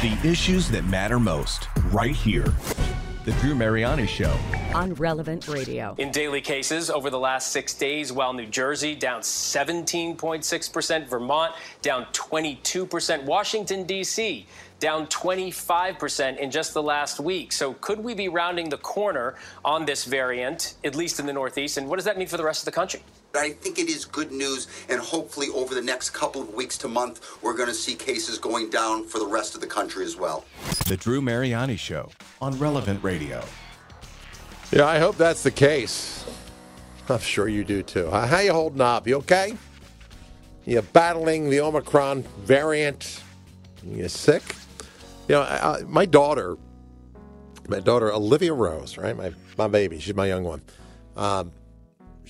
The issues that matter most, right here. The Drew Mariani Show. on Relevant Radio. In daily cases over the last six days, while New Jersey down 17.6%, Vermont down 22%, Washington, D.C. down 25% in just the last week. So, could we be rounding the corner on this variant, at least in the Northeast? And what does that mean for the rest of the country? I think it is good news, and hopefully over the next couple of weeks to month, we're going to see cases going down for the rest of the country as well. The Drew Mariani Show on Relevant Radio. Yeah, I hope that's the case. I'm sure you do too. How how you holding up? You okay? You battling the Omicron variant? You sick? You know, I, I- my daughter, my daughter Olivia Rose, right? My my baby, she's my young one. Um,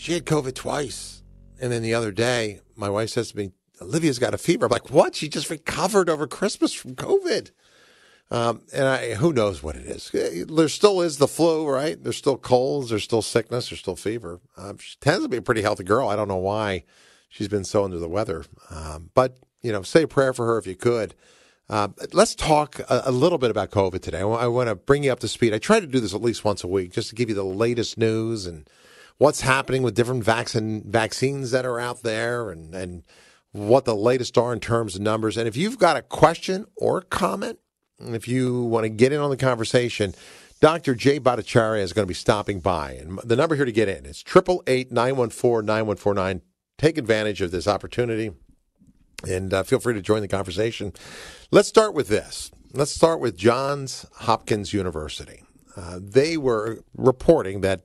she had COVID twice, and then the other day, my wife says to me, "Olivia's got a fever." I'm like, "What? She just recovered over Christmas from COVID." Um, and I, who knows what it is? There still is the flu, right? There's still colds, there's still sickness, there's still fever. Um, she tends to be a pretty healthy girl. I don't know why she's been so under the weather. Um, but, you know, say a prayer for her if you could. Uh, let's talk a, a little bit about COVID today. I want to bring you up to speed. I try to do this at least once a week just to give you the latest news and what's happening with different vaccine vaccines that are out there and, and what the latest are in terms of numbers. And if you've got a question or a comment, and if you want to get in on the conversation, Dr. Jay Bhattacharya is going to be stopping by. And the number here to get in is 888 914 9149. Take advantage of this opportunity and uh, feel free to join the conversation. Let's start with this. Let's start with Johns Hopkins University. Uh, they were reporting that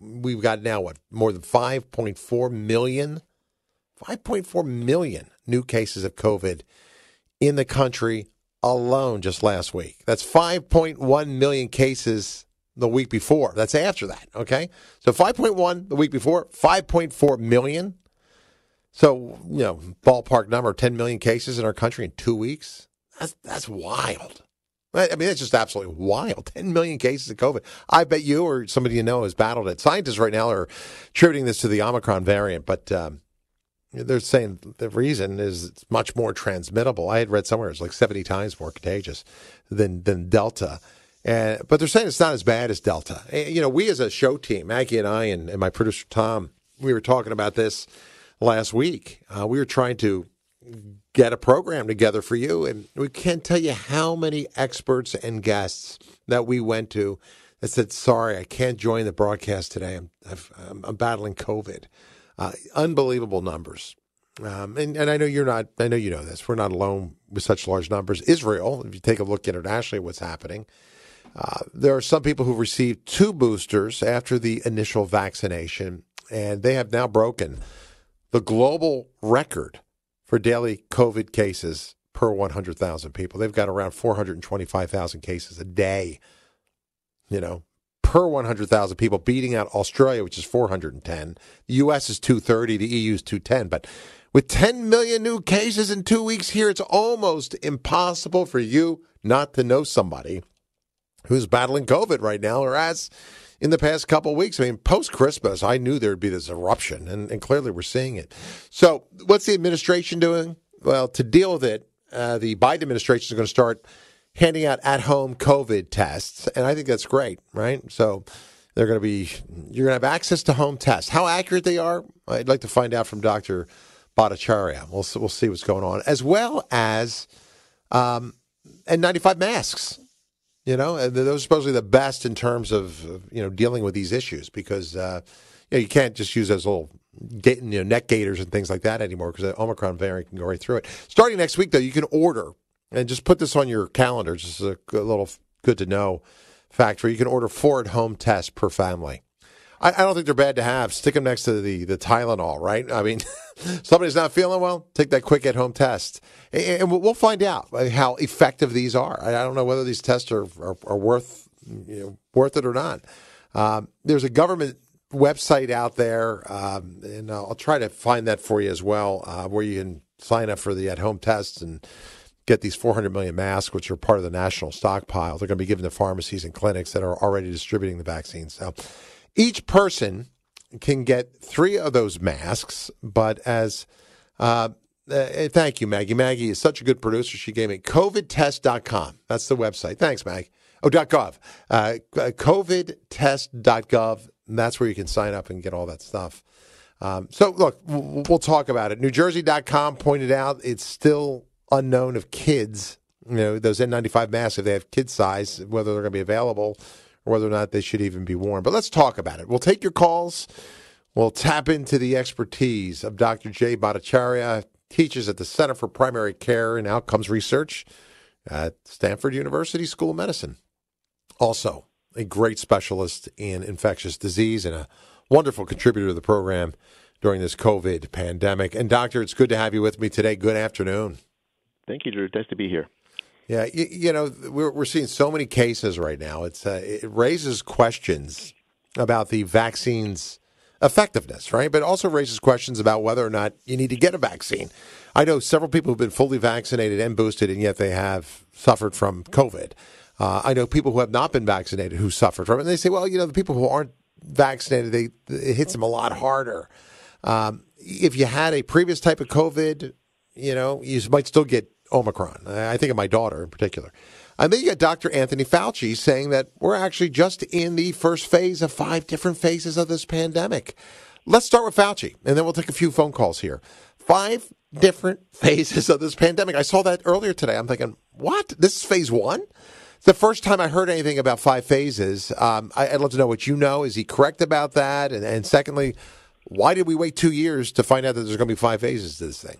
we've got now, what, more than 5.4 million? 5.4 million new cases of COVID in the country alone just last week. That's 5.1 million cases the week before. That's after that, okay? So 5.1 the week before, 5.4 million. So, you know, ballpark number 10 million cases in our country in 2 weeks. That's that's wild. I mean, that's just absolutely wild. 10 million cases of COVID. I bet you or somebody you know has battled it. Scientists right now are attributing this to the Omicron variant, but um, they're saying the reason is it's much more transmittable. I had read somewhere it's like 70 times more contagious than than Delta. And, but they're saying it's not as bad as Delta. And, you know, we as a show team, Maggie and I and, and my producer Tom, we were talking about this last week. Uh, we were trying to get a program together for you, and we can't tell you how many experts and guests that we went to that said, "Sorry, I can't join the broadcast today. I'm I'm, I'm battling COVID." Uh, unbelievable numbers. Um, and, and I know you're not, I know you know this. We're not alone with such large numbers. Israel, if you take a look internationally, what's happening, uh, there are some people who received two boosters after the initial vaccination, and they have now broken the global record for daily COVID cases per 100,000 people. They've got around 425,000 cases a day, you know, per 100,000 people, beating out Australia, which is 410. The U.S. is 230, the EU is 210. But with 10 million new cases in two weeks here, it's almost impossible for you not to know somebody who's battling COVID right now or as in the past couple of weeks. I mean, post Christmas, I knew there'd be this eruption, and, and clearly we're seeing it. So, what's the administration doing? Well, to deal with it, uh, the Biden administration is going to start handing out at home COVID tests, and I think that's great, right? So, they're going to be, you're going to have access to home tests. How accurate they are, I'd like to find out from Dr. Bhattacharya. We'll, we'll see what's going on, as well as um, N95 masks. You know, those are supposedly the best in terms of you know dealing with these issues because uh, you know you can't just use those little you know neck gaiters and things like that anymore because the Omicron variant can go right through it. Starting next week, though, you can order and just put this on your calendar. Just a little good to know fact where you can order four at home tests per family. I, I don't think they're bad to have. Stick them next to the the Tylenol, right? I mean, somebody's not feeling well, take that quick at home test, and, we'll- find out how effective these are. I, don't know whether these tests are are, are worth you know, worth it or not. Um, there's a government website out there, um, and I'll try to find that for you as well, uh, where you can sign up for the at home tests and get these 400 million masks, which are part of the national stockpile. They're going to be given to pharmacies and clinics that are already distributing the vaccine. So each person can get three of those masks, but as uh, Uh, thank you, Maggie. Maggie is such a good producer. She gave me covidtest.com. That's the website. Thanks, Mag. Oh, dot .gov. Uh, covidtest.gov. That's where you can sign up and get all that stuff. Um, so, look, we'll, we'll talk about it. NewJersey.com pointed out it's still unknown if kids, you know, those N95 masks, if they have kid size, whether they're going to be available or whether or not they should even be worn. But let's talk about it. We'll take your calls. We'll tap into the expertise of Dr. Jay Bhattacharya, teaches at the Center for Primary Care and Outcomes Research at Stanford University School of Medicine. Also, a great specialist in infectious disease and a wonderful contributor to the program during this COVID pandemic. And, Doctor, it's good to have you with me today. Good afternoon. Thank you, Drew. Nice to be here. Yeah, you, you know, we're, we're seeing so many cases right now. It's uh, It raises questions about the vaccine's effectiveness, right? But also raises questions about whether or not you need to get a vaccine. I know several people who've been fully vaccinated and boosted, and yet they have suffered from COVID. Uh, I know people who have not been vaccinated who suffered from it. And they say, well, you know, the people who aren't vaccinated, they it hits them a lot harder. Um, if you had a previous type of COVID, you know, you might still get Omicron. I think of my daughter in particular. And then you got Dr. Anthony Fauci saying that we're actually just in the first phase of five different phases of this pandemic. Let's start with Fauci, and then we'll take a few phone calls here. Five different phases of this pandemic. I saw that earlier today. I'm thinking, what? This is phase one? The first time I heard anything about five phases. Um, I, would love to know what you know. Is he correct about that? And, and secondly, why did we wait two years to find out that there's going to be five phases to this thing?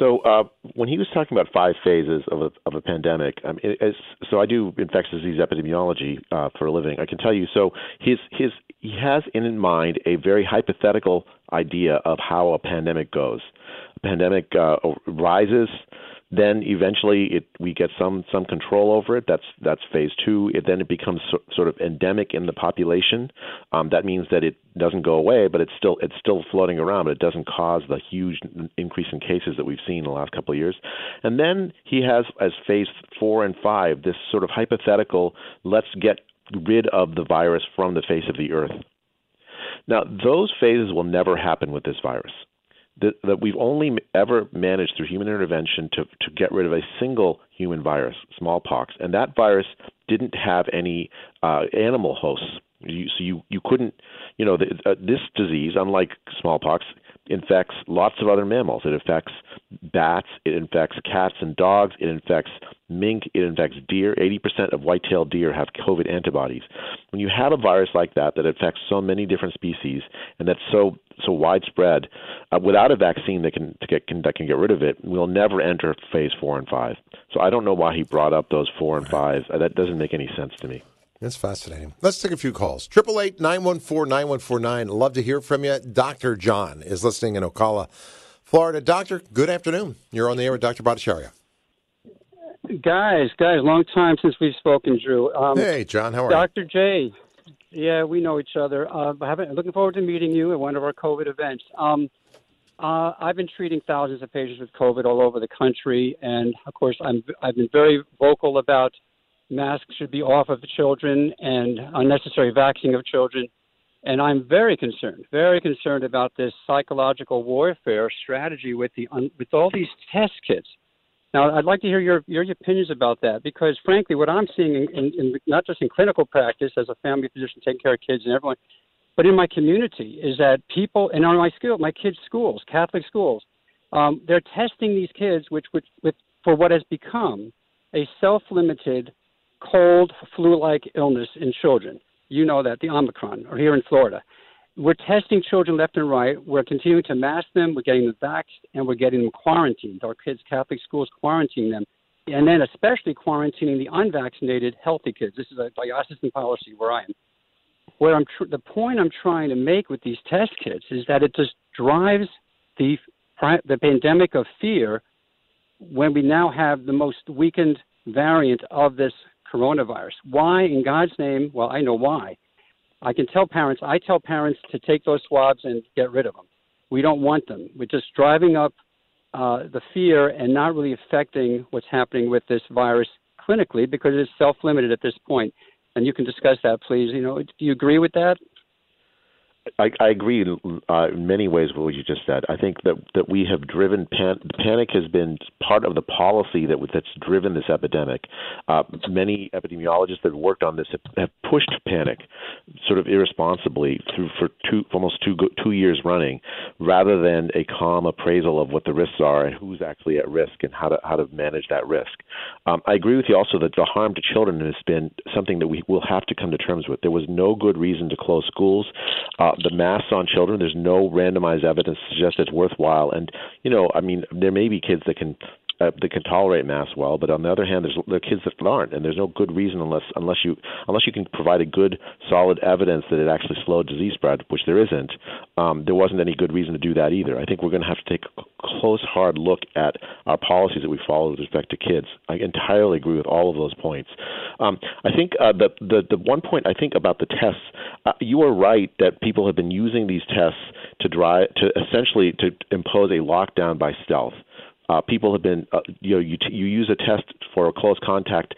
So uh, when he was talking about five phases of a, of a pandemic, um, it, so I do infectious disease epidemiology uh, for a living. I can tell you. So his his he has in mind a very hypothetical idea of how a pandemic goes. A pandemic uh, rises then eventually it, we get some some control over it. That's that's phase two. It, then it becomes so, sort of endemic in the population. Um, that means that it doesn't go away, but it's still it's still floating around, but it doesn't cause the huge increase in cases that we've seen in the last couple of years. And then he has as phase four and five this sort of hypothetical let's get rid of the virus from the face of the earth. Now those phases will never happen with this virus that, that we've only ever managed through human intervention to, to get rid of a single human virus, smallpox, and that virus didn't have any uh, animal hosts. You, so you you couldn't, you know, the, uh, this disease, unlike smallpox, infects lots of other mammals. It affects bats, it infects cats and dogs, it infects mink, it infects deer. 80% of white-tailed deer have COVID antibodies. When you have a virus like that that affects so many different species and that's so so widespread, uh, without a vaccine that can, get, can that can get rid of it, we'll never enter phase four and five. So I don't know why he brought up those four and five. Uh, that doesn't make any sense to me. That's fascinating. Let's take a few calls. 888 914 9149. Love to hear from you. Dr. John is listening in Ocala, Florida. Doctor, good afternoon. You're on the air with Dr. Bhattacharya. Guys, guys, long time since we've spoken, Drew. Um, hey, John, how are Dr. you? Dr. J. Yeah, we know each other. Uh, looking forward to meeting you at one of our COVID events. Um, uh, I've been treating thousands of patients with COVID all over the country, and of course, I'm, I've been very vocal about masks should be off of children and unnecessary vaccinating of children. And I'm very concerned, very concerned about this psychological warfare strategy with the with all these test kits. Now, I'd like to hear your your opinions about that because, frankly, what I'm seeing, in, in, in not just in clinical practice as a family physician taking care of kids and everyone, but in my community, is that people and on my school, my kids' schools, Catholic schools, um, they're testing these kids, which, which, with for what has become a self-limited cold, flu like illness in children. You know that, the Omicron, or here in Florida. We're testing children left and right. We're continuing to mask them. We're getting them vaxxed, and we're getting them quarantined. Our kids, Catholic schools, quarantine them. And then, especially quarantining the unvaccinated, healthy kids. This is a diocesan policy where I am. Where I'm tr- the point I'm trying to make with these test kits is that it just drives the the pandemic of fear when we now have the most weakened variant of this coronavirus. Why, in God's name? Well, I know why. I can tell parents, I tell parents to take those swabs and get rid of them. We don't want them. We're just driving up uh, the fear and not really affecting what's happening with this virus clinically because it's self limited at this point. And you can discuss that, please. You know, do you agree with that? I, I agree in, uh, in many ways with what you just said. I think that that we have driven pan- panic has been part of the policy that that's driven this epidemic. Uh, many epidemiologists that have worked on this have, have pushed panic, sort of irresponsibly through for two almost two two years running, rather than a calm appraisal of what the risks are and who's actually at risk and how to how to manage that risk. Um, I agree with you also that the harm to children has been something that we will have to come to terms with. There was no good reason to close schools. Uh, the masks on children, there's no randomized evidence to suggest it's worthwhile. And you know, I mean, there may be kids that can uh, that can tolerate masks well, but on the other hand, there's there are kids that aren't, and there's no good reason unless unless you unless you can provide a good solid evidence that it actually slowed disease spread, which there isn't. Um, there wasn't any good reason to do that either. I think we're going to have to take a close, hard look at our policies that we follow with respect to kids. I entirely agree with all of those points. Um, I think uh, the, the the one point I think about the tests, uh, you are right that people have been using these tests to drive to essentially to impose a lockdown by stealth. Uh, people have been, uh, you know, you, t- you use a test for a close contact.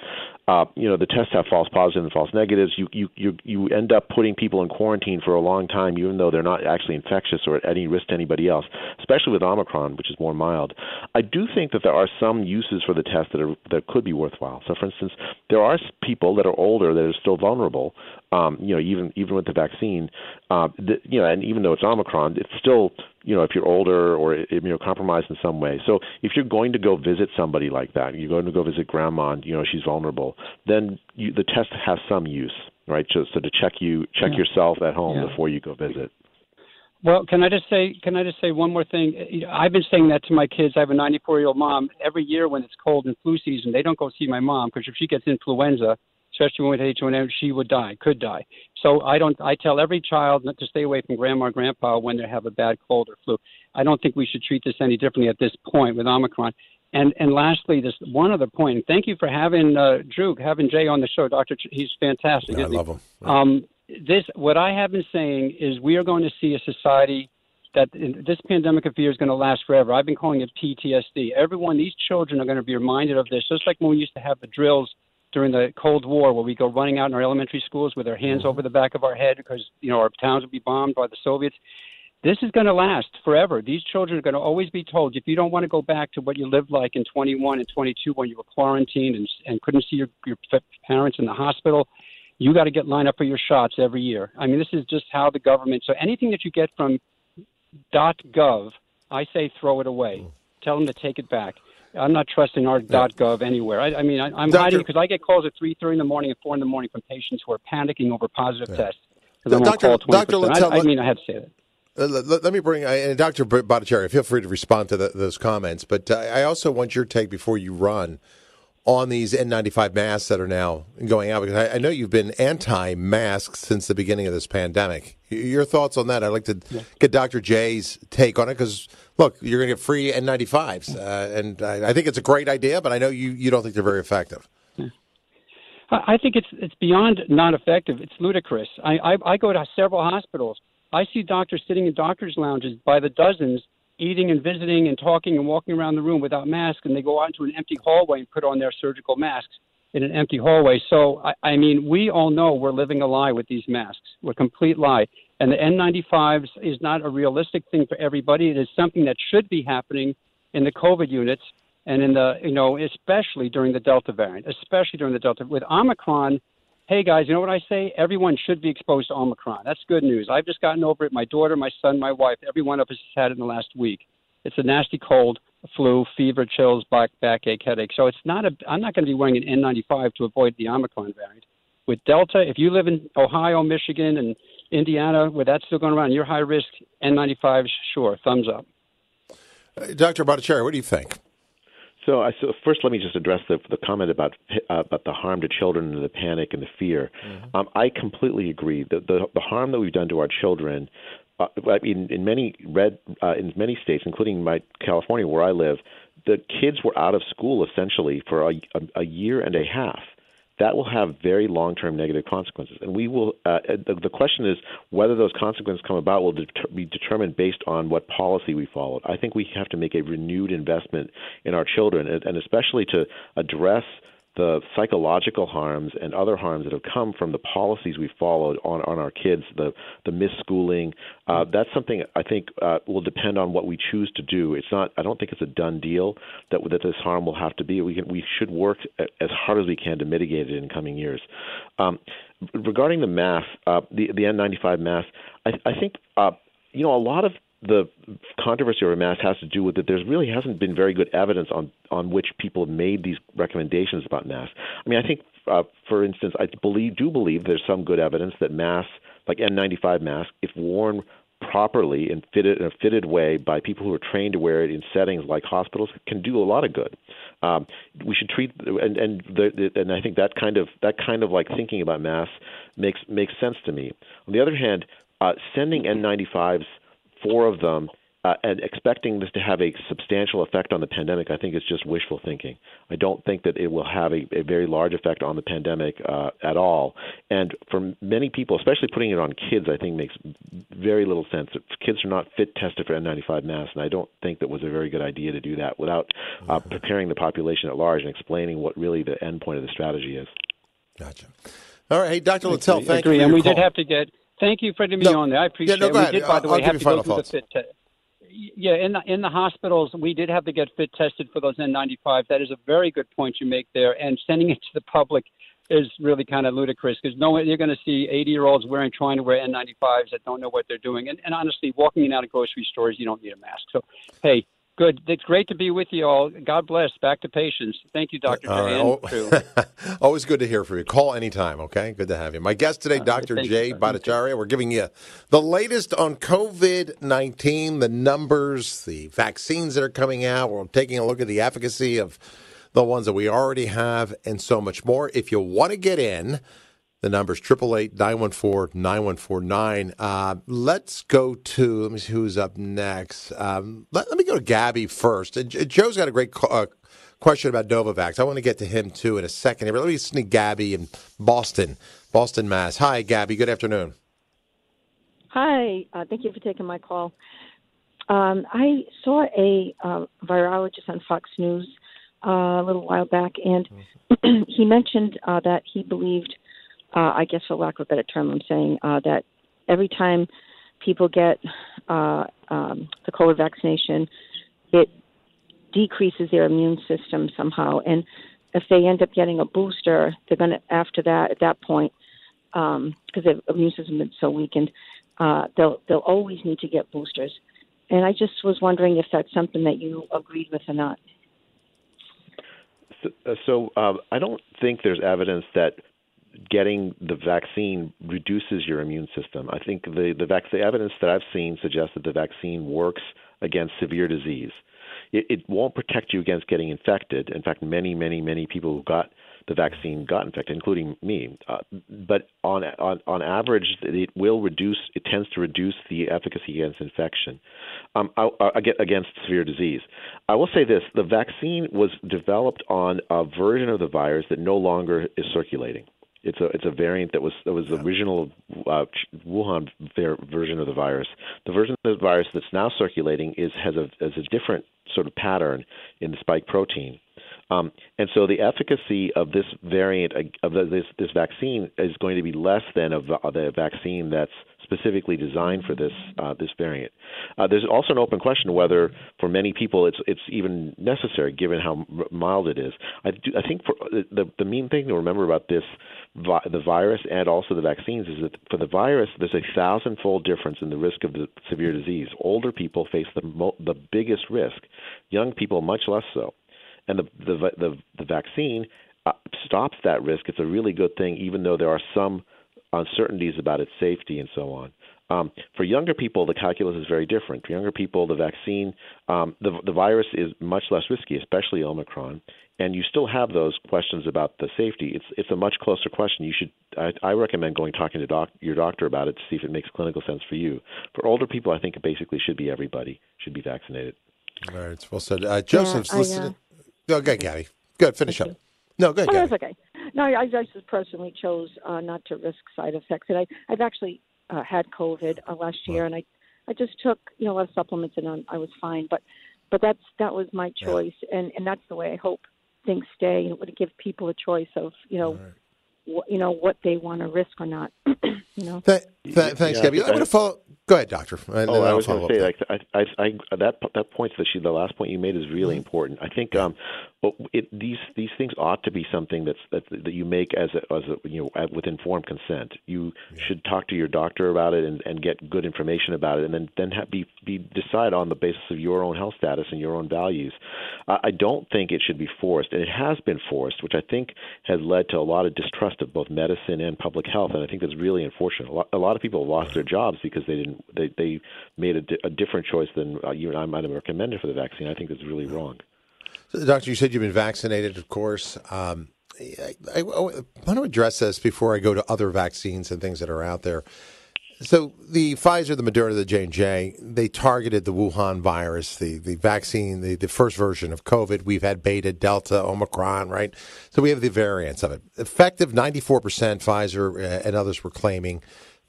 Uh, you know, the tests have false positives and false negatives. You, you you you end up putting people in quarantine for a long time, even though they're not actually infectious or at any risk to anybody else. Especially with Omicron, which is more mild. I do think that there are some uses for the test that are that could be worthwhile. So, for instance, there are people that are older that are still vulnerable. Um, you know, even even with the vaccine, uh, the, you know, and even though it's Omicron, it's still you know, if you're older or immunocompromised in some way. So if you're going to go visit somebody like that, you're going to go visit grandma, and, you know, she's vulnerable, then you, the test has some use, right? So, so to check you, check yeah. yourself at home yeah. before you go visit. Well, can I just say can I just say one more thing? I've been saying that to my kids. I have a 94 year old mom. Every year when it's cold and flu season, they don't go see my mom because if she gets influenza, especially when with H1N, she would die, could die. So I don't. I tell every child not to stay away from grandma or grandpa when they have a bad cold or flu. I don't think we should treat this any differently at this point with Omicron. And and lastly, this one other point. Thank you for having uh, Drew, having Jay on the show, Doctor. He's fantastic. Yeah, I love him. Um, this what I have been saying is we are going to see a society that this pandemic of fear is going to last forever. I've been calling it PTSD. Everyone, these children are going to be reminded of this, just like when we used to have the drills during the Cold War, where we go running out in our elementary schools with our hands mm-hmm. over the back of our head because you know our towns would be bombed by the Soviets. This is going to last forever. These children are going to always be told if you don't want to go back to what you lived like in 21 and 22 when you were quarantined and, and couldn't see your, your parents in the hospital, you got to get lined up for your shots every year. I mean, this is just how the government. So anything that you get from .gov, I say throw it away. Mm. Tell them to take it back. I'm not trusting our yeah. .gov anywhere. I, I mean, I, am hiding because I get calls at 3:30 in the morning and 4 in the morning from patients who are panicking over positive yeah. tests. No, Doctor, Doctor I, I mean, I have to say that. Uh, let, let, me bring and Dr. Bhattacharya. Feel free to respond to the, those comments, but uh, I also want your take before you run on these N95 masks that are now going out because I, I know you've been anti-mask since the beginning of this pandemic. Your thoughts on that? I'd like to yeah. get Dr. J's take on it because look, you're going to get free N95s, uh, and I, I, think it's a great idea, but I know you, you don't think they're very effective. I think it's it's beyond not effective. It's ludicrous. I, I, I go to several hospitals. I see doctors sitting in doctors' lounges by the dozens, eating and visiting and talking and walking around the room without masks, and they go out into an empty hallway and put on their surgical masks in an empty hallway. So I, I mean, we all know we're living a lie with these masks. A complete lie. And the N95s is not a realistic thing for everybody. It is something that should be happening in the COVID units and in the, you know, especially during the Delta variant, especially during the Delta. With Omicron, hey guys, you know what I say? Everyone should be exposed to Omicron. That's good news. I've just gotten over it. My daughter, my son, my wife, every one of us has had it in the last week. It's a nasty cold, flu, fever, chills, back backache, headache. So it's not a. I'm not going to be wearing an N95 to avoid the Omicron variant. With Delta, if you live in Ohio, Michigan, and Indiana, where that's still going around, you're high risk. N95, sure, thumbs up. Uh, Dr. Bhattacharya, what do you think? So, I, so first, let me just address the, the comment about uh, about the harm to children and the panic and the fear. Mm-hmm. Um, I completely agree. The, the the harm that we've done to our children. Uh, I mean, in many red uh, in many states, including my California, where I live, the kids were out of school essentially for a, a, a year and a half that will have very long-term negative consequences. And we will. Uh, the, the, question is whether those consequences come about will deter- be determined based on what policy we followed. I think we have to make a renewed investment in our children, and, and especially to address the psychological harms and other harms that have come from the policies we followed on, on our kids, the the misschooling, uh, that's something I think uh, will depend on what we choose to do. It's not. I don't think it's a done deal that that this harm will have to be. We can we should work as hard as we can to mitigate it in coming years. Um, regarding the mask, uh, the the N95 mask, I, I think uh, you know a lot of the controversy over masks has to do with that there really hasn't been very good evidence on on which people have made these recommendations about masks. I mean, I think, uh, for instance, I believe do believe there's some good evidence that masks, like N95 masks, if worn properly and fitted in a fitted way by people who are trained to wear it in settings like hospitals, can do a lot of good. Um, we should treat and and the, the, and I think that kind of that kind of like thinking about masks makes makes sense to me. On the other hand, uh, sending N95s four of them, uh, and expecting this to have a substantial effect on the pandemic, I think is just wishful thinking. I don't think that it will have a, a very large effect on the pandemic uh, at all. And for many people, especially putting it on kids, I think makes very little sense. Kids are not fit tested for N95 masks, and I don't think that was a very good idea to do that without uh, preparing the population at large and explaining what really the end point of the strategy is. Gotcha. All right, hey, Dr. Littell, thank agree. you. and we call. did have to get Thank you for letting me No. on there. I appreciate no, it. We did, by the I'll- way, I'll have to go through thoughts. the fit test. Yeah, in the in the hospitals, we did have to get fit tested for those N95. That is a very good point you make there. And sending it to the public is really kind of ludicrous because no you're going to see 80 year olds wearing trying to wear N95s that don't know what they're doing. And, and honestly, walking in out of grocery stores, you don't need a mask. So, hey, good. It's great to be with you all. God bless. Back to patients. Thank you, Doctor. All right. Oh. Always good to hear from you. Call anytime, okay? Good to have you. My guest today, uh, Dr. thank you, Jay. Bhattacharya. We're giving you the latest on COVID 19, the numbers, the vaccines that are coming out. We're taking a look at the efficacy of the ones that we already have, and so much more. If you want to get in, the number's 888 914 9149. Uh, Let's go to, let me see who's up next. Um, let, let me go to Gabby first. J- Joe's got a great uh, question about Novavax. I want to get to him too in a second. Let me sneak Gabby in Boston, Boston, Mass. Hi, Gabby. Good afternoon. Hi, uh, thank you for taking my call. Um, I saw a uh, virologist on Fox News uh, a little while back, and he mentioned uh, that he believed, uh, I guess for lack of a better term, I'm saying uh, that every time people get uh, um, the COVID vaccination, it decreases their immune system somehow, and if they end up getting a booster, they're going to after that at that point because their immune system has been so weakened, uh, they'll they'll always need to get boosters. And I just was wondering if that's something that you agreed with or not. So, uh, so um, I don't think there's evidence that getting the vaccine reduces your immune system. I think the the, vac- the evidence that I've seen suggests that the vaccine works against severe disease. It, it won't protect you against getting infected. In fact, many, many, many people who got the vaccine got infected, including me. Uh, but on, on on average, it will reduce. It tends to reduce the efficacy against infection, um, I, I, against severe disease. I will say this: the vaccine was developed on a version of the virus that no longer is circulating. It's a it's a variant that was that was the original uh, Wuhan ver- version of the virus. The version of the virus that's now circulating is has a has a different sort of pattern in the spike protein. Um, and so the efficacy of this variant of this this vaccine is going to be less than of the vaccine that's specifically designed for this uh, this variant. Uh, there's also an open question whether for many people it's it's even necessary given how mild it is. I, do, I think for the the main thing to remember about this the virus and also the vaccines is that for the virus there's a thousandfold difference in the risk of the severe disease. Older people face the mo- the biggest risk. Young people much less so and the the the, the vaccine uh, stops that risk. It's a really good thing, even though there are some uncertainties about its safety and so on. Um, for younger people, the calculus is very different. For younger people, the vaccine, um, the the virus is much less risky, especially Omicron, and you still have those questions about the safety. It's it's a much closer question. You should I, I recommend going talking to doc, your doctor about it to see if it makes clinical sense for you. For older people, I think it basically should be everybody should be vaccinated. All right, it's well said. Uh, Joseph's I, uh, listening. Go ahead, Gabby. Good. Finish up. No, go ahead, Oh, that's okay. No, I, I just personally chose uh, not to risk side effects. And I, I've actually uh, had COVID uh, last year, and I, I just took you know a lot of supplements, and um, I was fine. But, but that's that was my choice, and and that's the way I hope things stay, and it would give people a choice of you know, what, you know what they want to risk or not. you know. Th- th- thanks, Yeah, Gabby. I- I want to follow. Go ahead, doctor. And Oh, I was going to say, like, I, I, I, that that point that she, the last point you made is really important. I think, um, it, these these things ought to be something that's that, that you make as a, as a, you know with informed consent. You should talk to your doctor about it and, and get good information about it, and then then ha- be be decide on the basis of your own health status and your own values. Uh, I don't think it should be forced, and it has been forced, which I think has led to a lot of distrust of both medicine and public health, and I think that's really unfortunate. A lot, a lot of people lost their jobs because they didn't they they made a, di- a different choice than uh, you and I might have recommended for the vaccine. I think that's really wrong. So, Doctor, you said you've been vaccinated, of course. Um, I, I, I want to address this before I go to other vaccines and things that are out there. So the Pfizer, the Moderna, the J and J, they targeted the Wuhan virus, the the vaccine, the, the first version of COVID. We've had Beta, Delta, Omicron, right? So we have the variants of it. Effective, ninety four percent. Pfizer uh, and others were claiming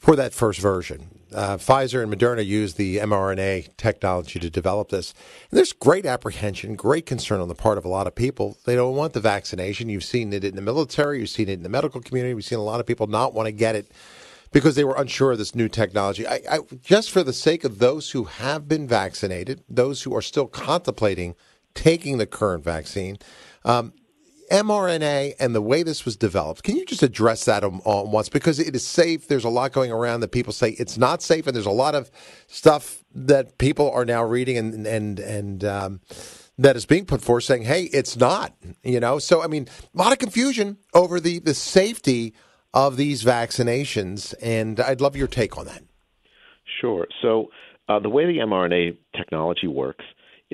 for that first version. Uh, Pfizer and Moderna used the mRNA technology to develop this. And there's great apprehension, great concern on the part of a lot of people. They don't want the vaccination. You've seen it in the military, you've seen it in the medical community, we've seen a lot of people not want to get it because they were unsure of this new technology. I, I, just for the sake of those who have been vaccinated, those who are still contemplating taking the current vaccine, um, mRNA and the way this was developed, can you just address that on, on once? Because it is safe. There's a lot going around that people say it's not safe, and there's a lot of stuff that people are now reading and and and um, that is being put forth saying, "Hey, it's not." You know, so I mean, a lot of confusion over the the safety of these vaccinations, and I'd love your take on that. Sure. So uh, the way the mRNA technology works,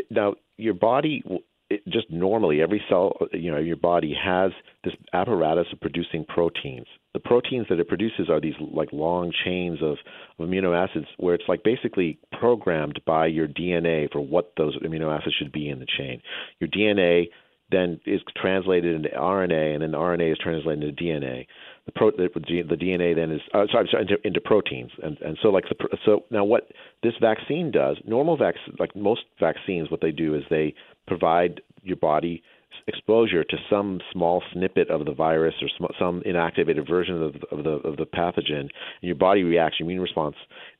now your body it just normally every cell you know your body has this apparatus of producing proteins. The proteins that it produces are these like long chains of, of amino acids where it's like basically programmed by your DNA for what those amino acids should be in the chain. Your DNA then is translated into RNA, and then RNA is translated into DNA. The, pro, the, the DNA then is uh, sorry, sorry into, into proteins, and and so like the so now what this vaccine does, normal vac like most vaccines, what they do is they provide your body exposure to some small snippet of the virus or sm- some inactivated version of, of the of the pathogen, and your body reacts, your immune response,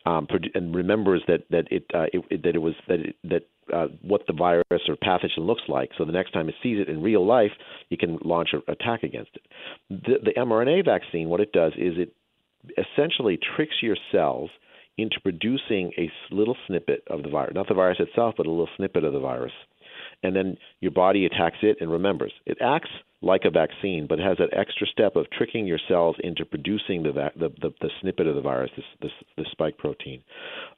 um, and remembers that that it, uh, it, it that it was that it, that uh, what the virus or pathogen looks like. So the next time it sees it in real life, you can launch an attack against it. The, the mRNA vaccine, what it does is it essentially tricks your cells into producing a little snippet of the virus, not the virus itself, but a little snippet of the virus and then your body attacks it and remembers. It acts like a vaccine, but it has that extra step of tricking your cells into producing the va- the, the, the snippet of the virus, this this, this spike protein.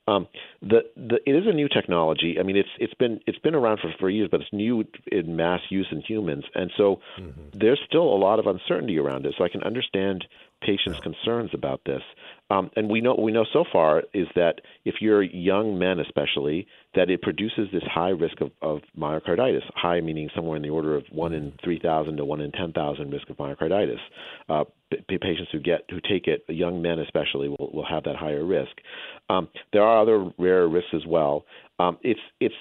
Um, the, the it is a new technology. I mean, it's it's been it's been around for for years, but it's new in mass use in humans, and so there's still a lot of uncertainty around it. So I can understand patients' concerns about this. Um, and we know we know so far is that if you're young men, especially, that it produces this high risk of, of myocarditis. High meaning somewhere in the order of one in three thousand to one in ten thousand risk of myocarditis. Uh, p- patients who get who take it, young men especially, will will have that higher risk. Um, there are other rare risks as well. Um, it's it's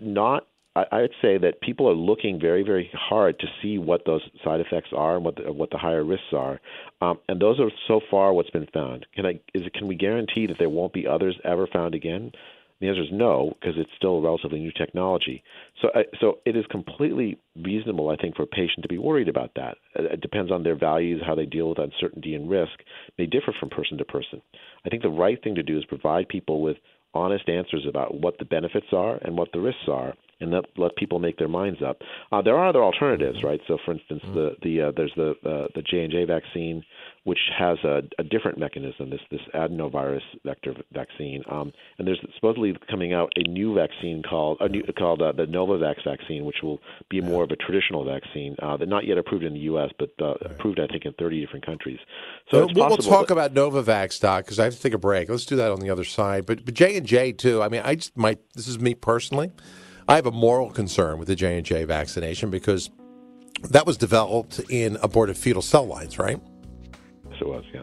not I, would say that people are looking very, very hard to see what those side effects are and what the, what the higher risks are, um, and those are so far what's been found. Can I is it, can we guarantee that there won't be others ever found again? The answer is no, because it's still a relatively new technology. So, so it is completely reasonable, I think, for a patient to be worried about that. It depends on their values, how they deal with uncertainty and risk. May differ from person to person. I think the right thing to do is provide people with honest answers about what the benefits are and what the risks are, and let let people make their minds up. Uh, there are other alternatives, right? So, for instance, the the uh, there's the uh, the J and J vaccine, which has a, a different mechanism, this this adenovirus vector vaccine, um, and there's supposedly coming out a new vaccine called a new, called uh, the Novavax vaccine, which will be more of a traditional vaccine, uh, that not yet approved in the U.S., but uh, approved I think in 30 different countries. So Well, we'll, we'll talk that- about Novavax, Doc, because I have to take a break. Let's do that on the other side. But but J and J too. I mean, I just might. This is me personally. I have a moral concern with the J and J vaccination because that was developed in aborted fetal cell lines, right? Yes, it was, yeah.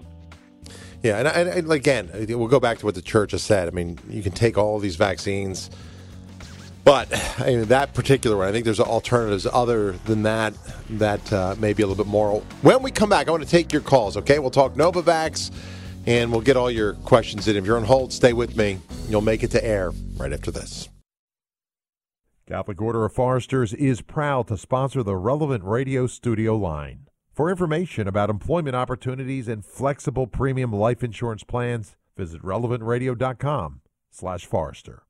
Yeah, and, and, and again, we'll go back to what the church has said. I mean, you can take all of these vaccines But I mean, that particular one, I think there's alternatives other than that that uh, may be a little bit more. When we come back, I want to take your calls. Okay, we'll talk Novavax, and we'll get all your questions in. If you're on hold, stay with me. You'll make it to air right after this. Catholic Order of Foresters is proud to sponsor the relevant radio studio line. For information about employment opportunities and flexible premium life insurance plans, visit relevantradio.com slash Forrester.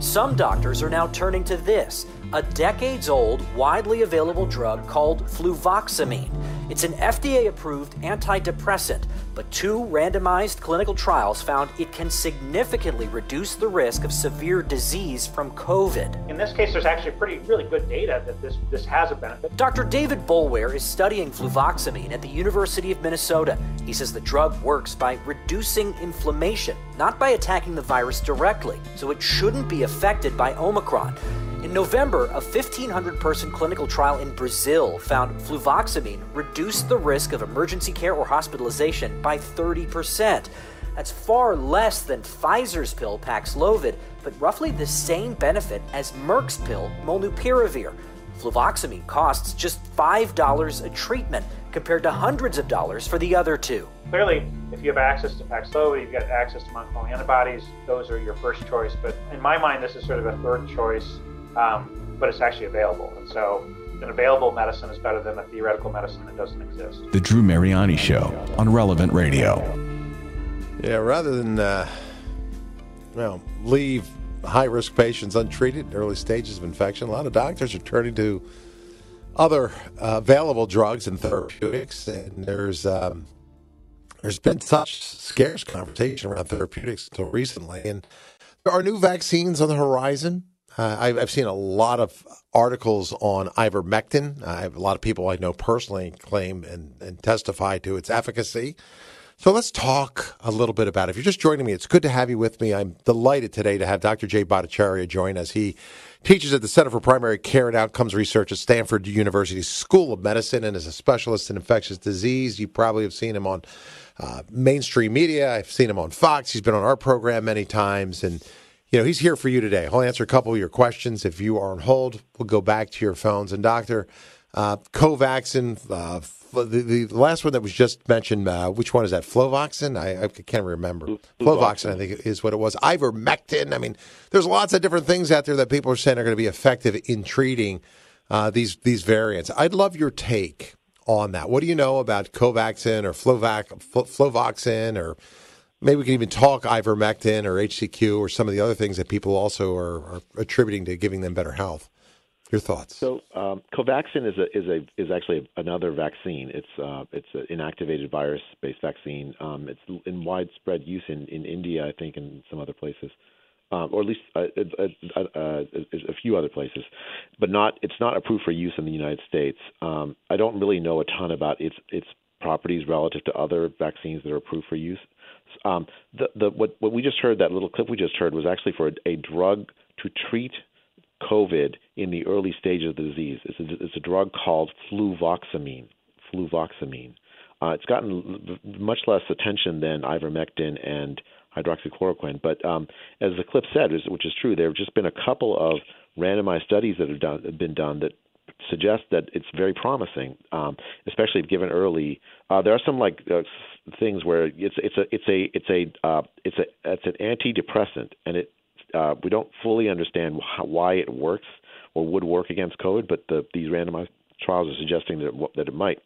Some doctors are now turning to this, a decades old, widely available drug called fluvoxamine. It's an FDA approved antidepressant, but two randomized clinical trials found it can significantly reduce the risk of severe disease from COVID. In this case, there's actually pretty, really good data that this, this has a benefit. Dr. David Boulware is studying fluvoxamine at the University of Minnesota. He says the drug works by reducing inflammation, not by attacking the virus directly, so it shouldn't be affected by Omicron. In November, a 1,500 person clinical trial in Brazil found fluvoxamine reduced the risk of emergency care or hospitalization by 30%. That's far less than Pfizer's pill Paxlovid, but roughly the same benefit as Merck's pill Molnupiravir. Fluvoxamine costs just $5 a treatment compared to hundreds of dollars for the other two. Clearly, if you have access to Paxlovid, you've got access to monoclonal antibodies, those are your first choice. But in my mind, this is sort of a third choice um, but it's actually available. And so an available medicine is better than a theoretical medicine that doesn't exist. The Drew Mariani Show on Relevant Radio. Yeah, rather than uh, well leave high risk patients untreated in early stages of infection, a lot of doctors are turning to other uh, available drugs and therapeutics, and there's um, there's been such scarce conversation around therapeutics until recently, and there are new vaccines on the horizon. Uh, I've, I've, seen a lot of articles on ivermectin. I have a lot of people I know personally claim and, and testify to its efficacy. So let's talk a little bit about it. If you're just joining me, it's good to have you with me. I'm delighted today to have Dr. Jay Bhattacharya join us. He teaches at the Center for Primary Care and Outcomes Research at Stanford University School of Medicine and is a specialist in infectious disease. You probably have seen him on uh, mainstream media. I've seen him on Fox. He's been on our program many times. And you know, he's here for you today. He'll answer a couple of your questions. If you are on hold, we'll go back to your phones. And, Doctor, uh, Covaxin, uh, the, the last one that was just mentioned, uh, which one is that? Flovoxin? I, I can't remember. Flovoxin, I think, is what it was. Ivermectin. I mean, there's lots of different things out there that people are saying are going to be effective in treating uh, these these variants. I'd love your take on that. What do you know about Covaxin or Flovac, Flovoxin or maybe we can even talk ivermectin or HCQ or some of the other things that people also are, are attributing to giving them better health. Your thoughts? So, um, Covaxin is a is a is actually another vaccine. It's uh, it's an inactivated virus-based vaccine. Um, it's in widespread use in, in India, I think, and some other places, um, or at least uh, uh, uh, a few other places, but not. It's not approved for use in the United States. Um, I don't really know a ton about its its properties relative to other vaccines that are approved for use. Um, the, the, what, what we just heard, that little clip we just heard, was actually for a, a drug to treat COVID in the early stages of the disease. It's a, it's a drug called fluvoxamine. Fluvoxamine. Uh, it's gotten much less attention than ivermectin and hydroxychloroquine. But um, as the clip said, which is true, there have just been a couple of randomized studies that have, done, have been done that suggest that it's very promising, um, especially if given early. Uh, there are some like uh, things where it's it's a it's a it's a uh, it's a it's an antidepressant, and it uh, we don't fully understand how, why it works or would work against COVID, but the, these randomized trials are suggesting that it, that it might.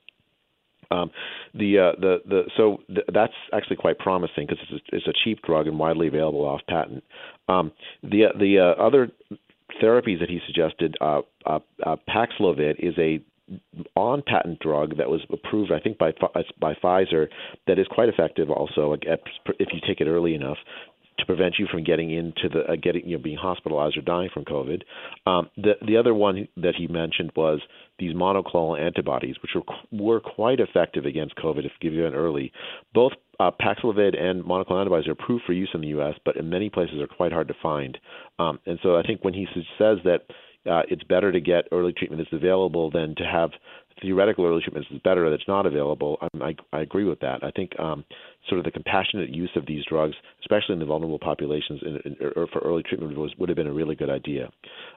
Um, the uh, the the so th- that's actually quite promising because it's a, it's a cheap drug and widely available off patent. Um, the the uh, other therapies that he suggested, uh, uh, uh, Paxlovid is a on patent drug that was approved, I think, by by Pfizer that is quite effective. Also, if you take it early enough to prevent you from getting into the uh, getting you know being hospitalized or dying from COVID. Um, the the other one that he mentioned was these monoclonal antibodies, which were were quite effective against COVID if given early. Both uh, Paxlovid and monoclonal antibodies are approved for use in the U.S., but in many places are quite hard to find. Um, and so I think when he says that uh, it's better to get early treatment that's available than to have theoretical early treatment is better that it's not available. I, I, I agree with that. I think um, sort of the compassionate use of these drugs, especially in the vulnerable populations, in, in, or for early treatment, was, would have been a really good idea.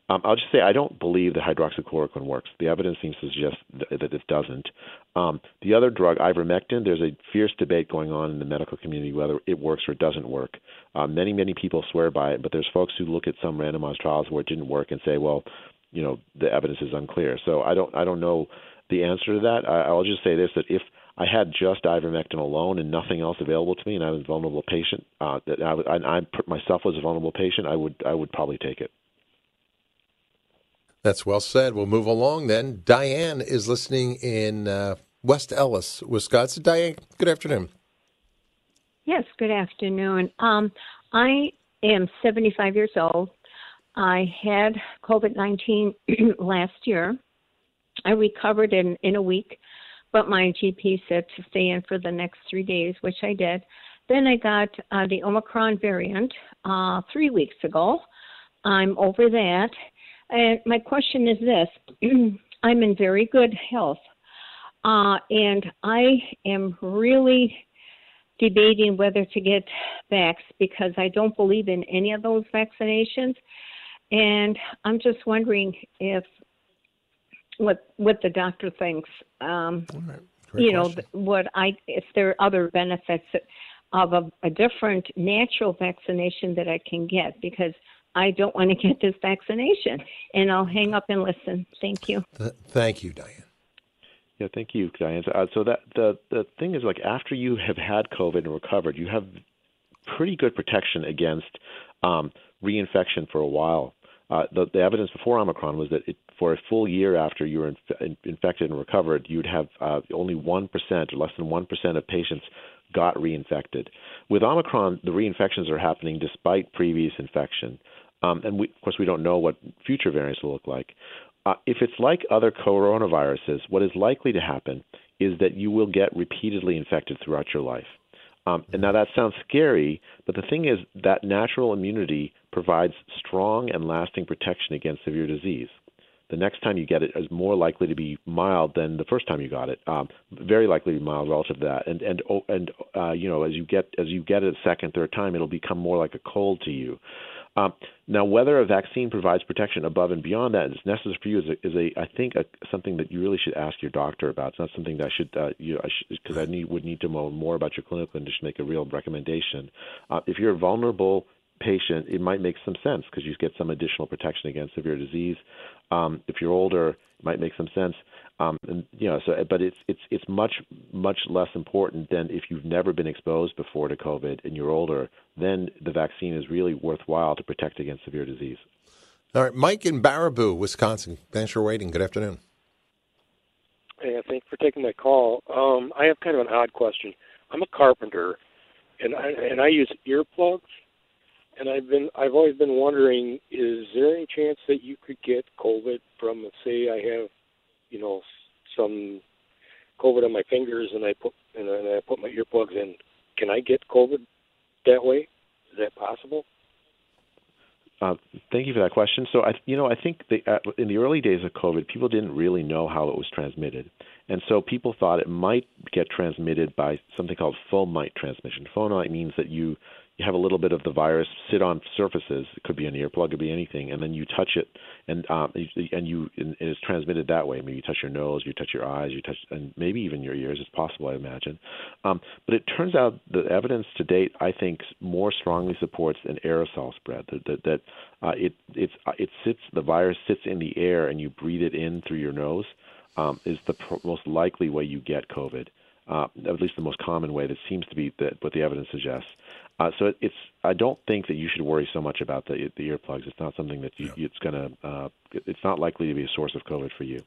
Um, I'll just say I don't believe that hydroxychloroquine works. The evidence seems to suggest th- that it doesn't. Um, the other drug, ivermectin, there's a fierce debate going on in the medical community whether it works or doesn't work. Uh, many, many people swear by it, but there's folks who look at some randomized trials where it didn't work and say, well, you know, the evidence is unclear. So I don't, I don't know the answer to that. I, I'll just say this: that if I had just ivermectin alone and nothing else available to me, and I was a vulnerable patient, uh, that I, I, I myself was a vulnerable patient, I would I would probably take it. That's well said. We'll move along then. Diane is listening in uh, West Allis, Wisconsin. Diane, good afternoon. Yes, good afternoon. Um, I am 75 years old. I had COVID 19 last year. I recovered in, in a week, but my GP said to stay in for the next three days, which I did. Then I got uh, the Omicron variant uh, three weeks ago. I'm over that. And my question is this I'm in very good health, uh, and I am really debating whether to get vax because I don't believe in any of those vaccinations. And I'm just wondering if what what the doctor thinks. Um, you know, what I if there are other benefits of a, a different natural vaccination that I can get because I don't want to get this vaccination. And I'll hang up and listen. Thank you. thank you, Diane. Yeah, thank you, Diane. Uh, so that the the thing is, like after you have had COVID and recovered, you have pretty good protection against um, reinfection for a while. Uh, the, the evidence before Omicron was that it, for a full year after you were inf- infected and recovered, you'd have uh, only 1% or less than 1% of patients got reinfected. With Omicron, the reinfections are happening despite previous infection. Um, and we, of course, we don't know what future variants will look like. Uh, if it's like other coronaviruses, what is likely to happen is that you will get repeatedly infected throughout your life. Um, and now that sounds scary, but the thing is that natural immunity provides strong and lasting protection against severe disease. The next time you get it is more likely to be mild than the first time you got it. Um, very likely to be mild relative to that. And and oh, and uh, you know as you get as you get it a second, third time, it'll become more like a cold to you. Um, now, whether a vaccine provides protection above and beyond that is necessary for you is a, is a I think a, something that you really should ask your doctor about. It's not something that I should uh, you because I, I need would need to know more about your clinical condition to make a real recommendation. Uh, if you're vulnerable patient, it might make some sense because you get some additional protection against severe disease. Um, if you're older, it might make some sense. Um, and you know, so but it's it's it's much much less important than if you've never been exposed before to COVID and you're older. Then the vaccine is really worthwhile to protect against severe disease. All right, Mike in Baraboo, Wisconsin. Thanks for waiting. Good afternoon. Hey, thanks for taking my call. Um, I have kind of an odd question. I'm a carpenter, and I and I use earplugs and I've been I've always been wondering, is there any chance that you could get COVID from say I have, you know, some COVID on my fingers and I put and I put my earplugs in. Can I get COVID that way? Is that possible? Uh, thank you for that question. So, I, you know, I think the, uh, in the early days of COVID, people didn't really know how it was transmitted, and so people thought it might get transmitted by something called fomite transmission. Fomite means that you you have a little bit of the virus sit on surfaces. It could be an earplug, it could be anything, and then you touch it, and um, and you and it's transmitted that way. Maybe you touch your nose, you touch your eyes, you touch, and maybe even your ears. It's possible, I imagine. Um, but it turns out the evidence to date, I think, more strongly supports an aerosol spread. That that, that uh, it it's uh, it sits the virus sits in the air, and you breathe it in through your nose. Um, is the pr- most likely way you get COVID. Uh, at least the most common way that seems to be that what the evidence suggests. Uh, so it, it's I don't think that you should worry so much about the the earplugs. It's not something that you, yeah. it's going to uh, it's not likely to be a source of COVID for you.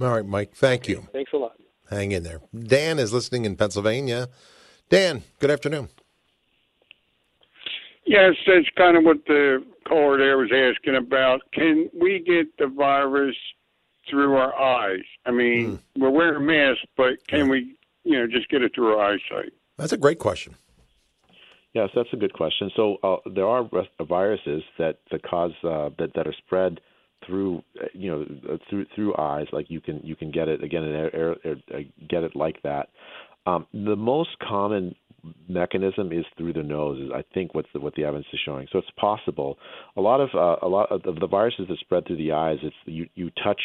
All right, Mike. Thank you. Thanks a lot. Hang in there. Dan is listening in Pennsylvania. Dan, good afternoon. Yes, that's kind of what the caller there was asking about. Can we get the virus through our eyes? I mean, mm. we're wearing masks, but can yeah. we, you know, just get it through our eyesight? That's a great question. Yes, that's a good question. So uh, there are viruses that that cause uh, that that are spread through uh, you know uh, through through eyes, like you can you can get it again in air, air, air, uh, get it like that. Um, the most common mechanism is through the nose. Is I think what the, what the evidence is showing. So it's possible. A lot of uh, a lot of the viruses that spread through the eyes. It's you you touch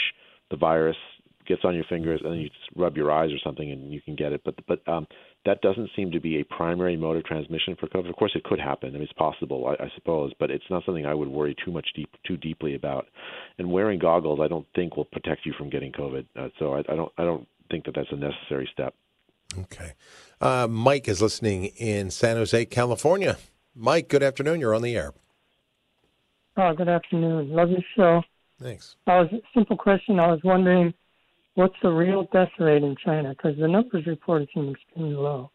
the virus gets on your fingers and then you just rub your eyes or something and you can get it. But but um, that doesn't seem to be a primary mode of transmission for COVID. Of course, it could happen. I mean, it's possible, I, I suppose, but it's not something I would worry too much deep too deeply about. And wearing goggles, I don't think will protect you from getting COVID. Uh, so I, I don't I don't think that that's a necessary step. Okay. Uh, Mike is listening in San Jose, California. Mike, good afternoon. You're on the air. Oh, good afternoon. Love your show. Thanks. I was simple question. I was wondering, what's the real death rate in China? Because the numbers reported seem extremely low.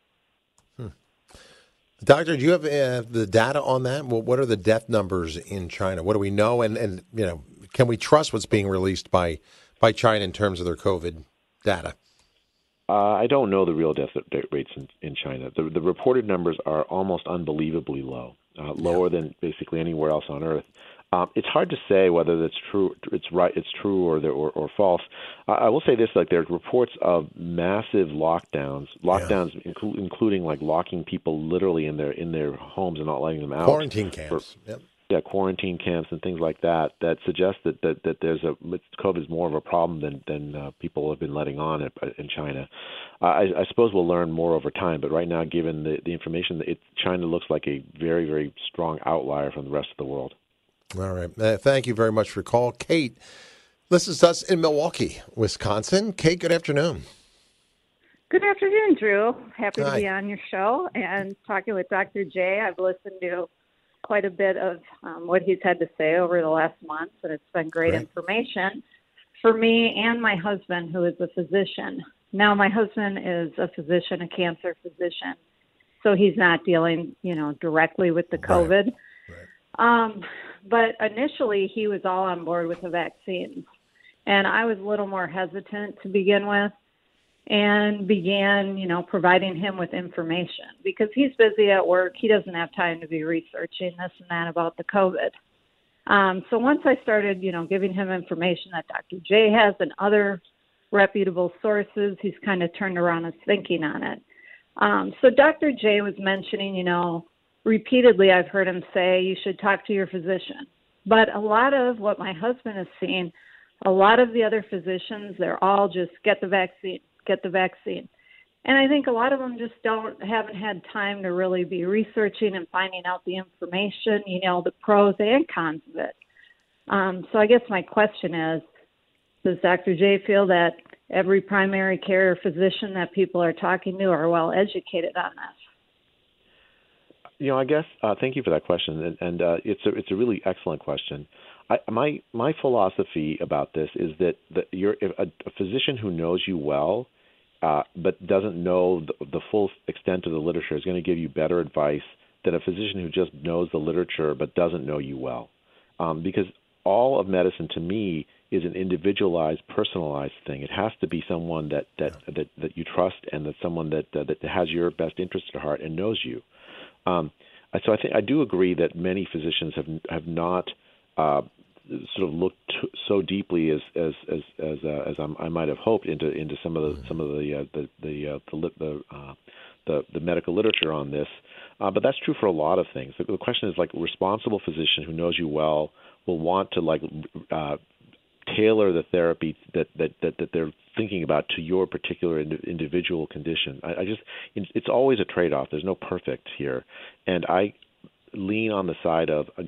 Doctor, do you have uh, the data on that? Well, what are the death numbers in China? What do we know? And, and you know, can we trust what's being released by by China in terms of their COVID data? Uh, I don't know the real death rates in, in China. The, the reported numbers are almost unbelievably low, uh, lower than basically anywhere else on Earth. Um, it's hard to say whether that's true. It's right. It's true or or, or false. I, I will say this: like there's reports of massive lockdowns, lockdowns yeah. inclu- including like locking people literally in their in their homes and not letting them out. Quarantine camps. For, yep. Yeah, quarantine camps and things like that. That suggest that that, that there's a COVID is more of a problem than than uh, people have been letting on in, in China. Uh, I, I suppose we'll learn more over time, but right now, given the the information, it, China looks like a very very strong outlier from the rest of the world. All right. Uh, thank you very much for your call. Kate listens to us in Milwaukee, Wisconsin. Kate, good afternoon. Good afternoon, Drew. Happy Hi. to be on your show and talking with Dr. Jay. I've listened to quite a bit of um, what he's had to say over the last month, and it's been great, Great. information for me and my husband, who is a physician. Now, my husband is a physician, a cancer physician, so he's not dealing, you know, directly with the COVID. Um, but initially, he was all on board with the vaccines, and I was a little more hesitant to begin with, and began, you know, providing him with information because he's busy at work. He doesn't have time to be researching this and that about the COVID. Um, so once I started, you know, giving him information that Dr. Jay has and other reputable sources, he's kind of turned around his thinking on it. Um, so Dr. Jay was mentioning, you know, repeatedly I've heard him say you should talk to your physician. But a lot of what my husband has seen, a lot of the other physicians, they're all just get the vaccine, get the vaccine. And I think a lot of them just don't haven't had time to really be researching and finding out the information, you know, the pros and cons of it. Um, so I guess my question is, does Dr. Jay feel that every primary care physician that people are talking to are well educated on this? You know, I guess. Uh, thank you for that question, and, and uh, it's a it's a really excellent question. I, my my philosophy about this is that that you're a, a physician who knows you well, uh, but doesn't know the, the full extent of the literature is going to give you better advice than a physician who just knows the literature but doesn't know you well, um, because all of medicine to me is an individualized, personalized thing. It has to be someone that that that, that you trust and that someone that uh, that has your best interest at heart and knows you. Um, so I think I do agree that many physicians have have not uh, sort of looked t- so deeply as as as as, uh, as I'm, I might have hoped into into some of the some of the uh, the the uh, the, the, uh, the the medical literature on this. Uh, but that's true for a lot of things. The, the question is like a responsible physician who knows you well will want to like uh, tailor the therapy that, that, that, that they're thinking about to your particular ind- individual condition. I, I just it's always a trade-off. There's no perfect here, and I lean on the side of uh,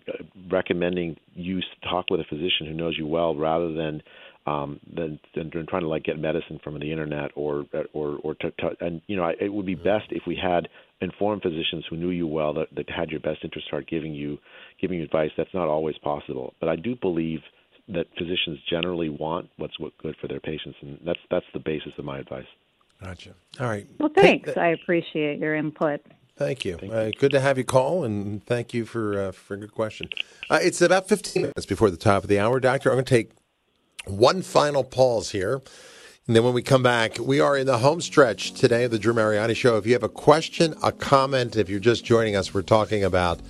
recommending you talk with a physician who knows you well rather than um, than, than trying to like get medicine from the internet or or or to, to and you know I, it would be best if we had informed physicians who knew you well that, that had your best interest at heart giving you giving you advice. That's not always possible, but I do believe that physicians generally want what's good for their patients, and that's that's the basis of my advice. Gotcha. All right. Well, thanks. I appreciate your input. Thank you. Uh, good to have you call, and thank you for uh, for a good question. Uh, it's about 15 minutes before the top of the hour, Doctor. I'm going to take one final pause here. And then when we come back, we are in the home stretch today of the Drew Mariani Show. If you have a question, a comment, if you're just joining us, we're talking about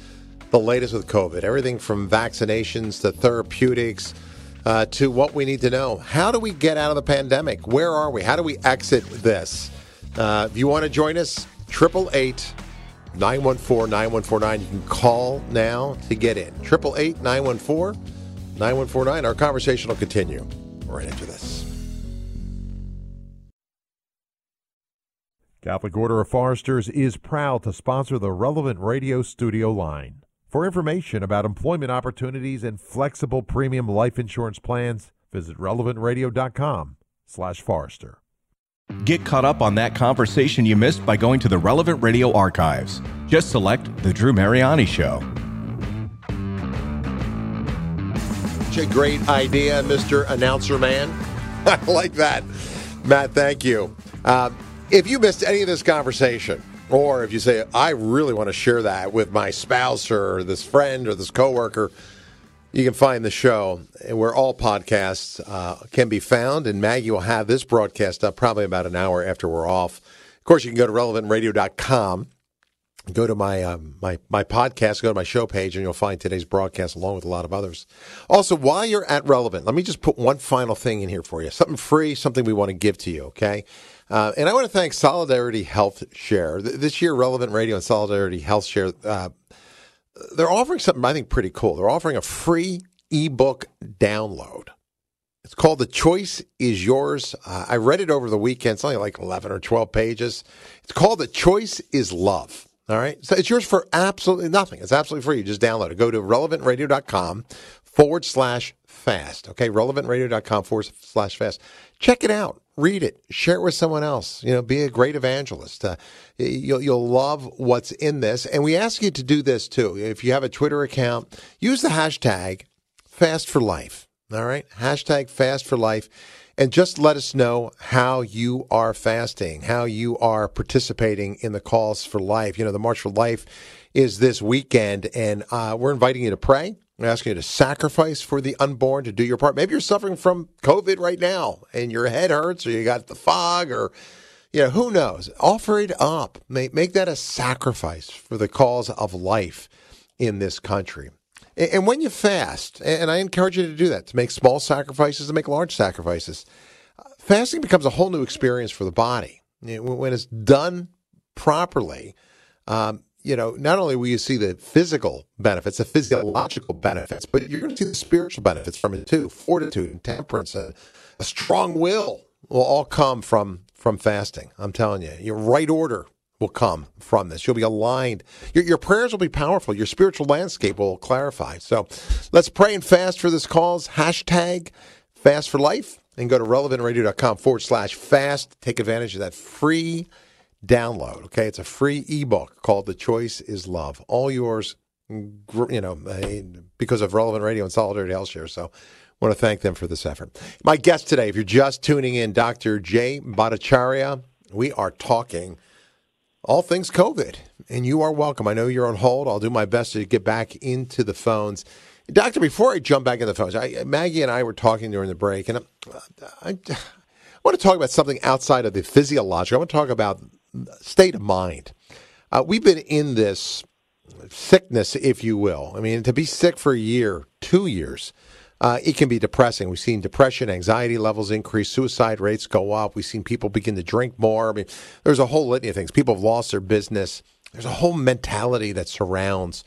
the latest with COVID everything from vaccinations to therapeutics uh, to what we need to know. How do we get out of the pandemic? Where are we? How do we exit this? Uh, if you want to join us, 888 914 9149. You can call now to get in. 888 914 9149. Our conversation will continue right into this. Catholic Order of Foresters is proud to sponsor the relevant radio studio line. For information about employment opportunities and flexible premium life insurance plans, visit relevantradio.com slash Forester. Get caught up on that conversation you missed by going to the Relevant Radio archives. Just select The Drew Mariani Show. Such a great idea, Mr. Announcer Man. I like that. Matt, thank you. Uh, if you missed any of this conversation, or if you say, I really want to share that with my spouse or this friend or this coworker, you can find the show where all podcasts uh, can be found. And Maggie will have this broadcast up probably about an hour after we're off. Of course, you can go to relevantradio.com, go to my, uh, my, my podcast, go to my show page, and you'll find today's broadcast along with a lot of others. Also, while you're at Relevant, let me just put one final thing in here for you something free, something we want to give to you, okay? Uh, and I want to thank Solidarity Health Share. This year, Relevant Radio and Solidarity Health Share, uh, they're offering something I think pretty cool. They're offering a free ebook download. It's called The Choice Is Yours. Uh, I read it over the weekend. It's only like 11 or 12 pages. It's called The Choice Is Love. All right. So it's yours for absolutely nothing. It's absolutely free. You just download it. Go to relevantradio.com forward slash fast. Okay. Relevantradio.com forward slash fast. Check it out read it, share it with someone else. You know, be a great evangelist. Uh, you'll you'll love what's in this, and we ask you to do this too. If you have a Twitter account, use the hashtag Fast for Life. All right, hashtag Fast for Life, and just let us know how you are fasting, how you are participating in the calls for life. You know, the March for Life is this weekend, and uh, we're inviting you to pray. I'm asking you to sacrifice for the unborn to do your part. Maybe you're suffering from COVID right now and your head hurts or you got the fog or, you know, who knows? Offer it up. Make, make that a sacrifice for the cause of life in this country. And, and when you fast, and I encourage you to do that, to make small sacrifices, to make large sacrifices, fasting becomes a whole new experience for the body. When it's done properly, um, you know, not only will you see the physical benefits, the physiological benefits, but you're going to see the spiritual benefits from it too. Fortitude and temperance, a, a strong will will all come from from fasting. I'm telling you, your right order will come from this. You'll be aligned. Your, your prayers will be powerful. Your spiritual landscape will clarify. So let's pray and fast for this cause. Hashtag fast for life and go to relevantradio.com forward slash fast. Take advantage of that free download. Okay, it's a free ebook called "The Choice Is Love." All yours, you know, eh, because of Relevant Radio and Solidarity Health Share. So, I want to thank them for this effort. My guest today, if you're just tuning in, Dr. Jay Bhattacharya. We are talking all things COVID, and you are welcome. I know you're on hold. I'll do my best to get back into the phones. Doctor, before I jump back in the phones, I, Maggie and I were talking during the break, and I, I, I want to talk about something outside of the physiological. I want to talk about state of mind. Uh, we've been in this sickness, if you will. I mean, to be sick for a year, two years, uh, it can be depressing. We've seen depression, anxiety levels increase, suicide rates go up. We've seen people begin to drink more. I mean, there's a whole litany of things. People have lost their business. There's a whole mentality that surrounds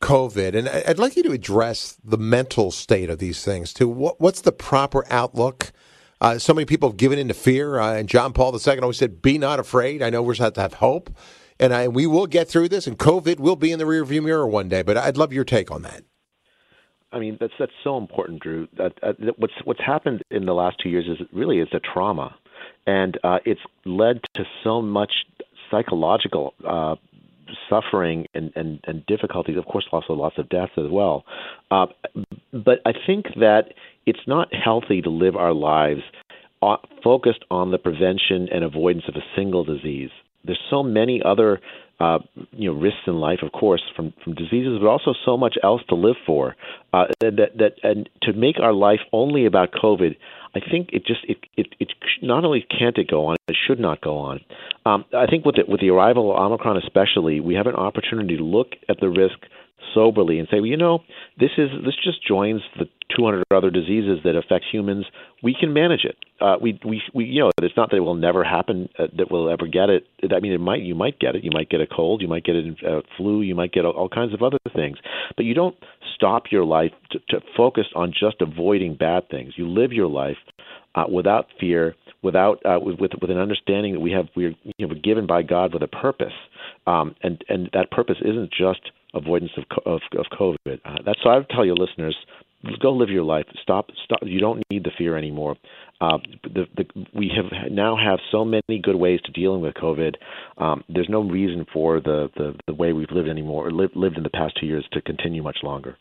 COVID. And I'd like you to address the mental state of these things too. What, what's the proper outlook? Uh, so many people have given into fear. Uh, and John Paul II always said, "Be not afraid." I know we're supposed to have hope, and I, we will get through this. And COVID will be in the rearview mirror one day. But I'd love your take on that. I mean, that's that's so important, Drew. That, uh, what's what's happened in the last two years is really is a trauma, and uh, it's led to so much psychological uh, suffering and, and, and difficulties. Of course, also lots of deaths as well. Uh, but I think that it's not healthy to live our lives uh, focused on the prevention and avoidance of a single disease. There's so many other uh, you know risks in life, of course, from from diseases, but also so much else to live for. Uh, that that and to make our life only about COVID, I think it just it it, it not only can't it go on, it should not go on. Um, I think with the, with the arrival of Omicron, especially, we have an opportunity to look at the risk soberly and say, well, you know, this is this just joins the 200 other diseases that affect humans. We can manage it. Uh, we, we, we, you know, it's not that it will never happen, uh, that we'll ever get it. I mean, it might, you might get it. You might get a cold. You might get a uh, flu. You might get all, all kinds of other things. But you don't stop your life to, to focus on just avoiding bad things. You live your life uh, without fear, without uh, with, with with an understanding that we have we're you know, given by God with a purpose, um, and and that purpose isn't just avoidance of of, of COVID. Uh, that's so I would tell your listeners go live your life. Stop. Stop. You don't need the fear anymore. Uh, the, the, we have now have so many good ways to dealing with COVID. Um, there's no reason for the, the, the way we've lived anymore, or lived, lived in the past two years, to continue much longer.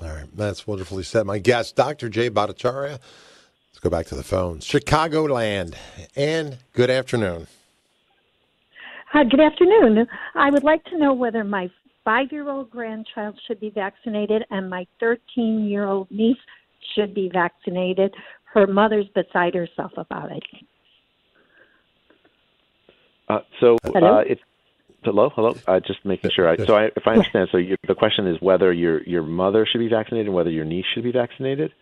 All right, that's wonderfully said. My guest, Dr. Jay Bhattacharya. Let's go back to the phones. Chicagoland. and good afternoon. Hi, good afternoon. I would like to know whether my five year old grandchild should be vaccinated and my 13 year old niece should be vaccinated. Her mother's beside herself about it. Uh, so Hello? uh, it's hello, hello. Uh, just making sure. I, so I, if I understand, so you, the question is whether your your mother should be vaccinated and whether your niece should be vaccinated.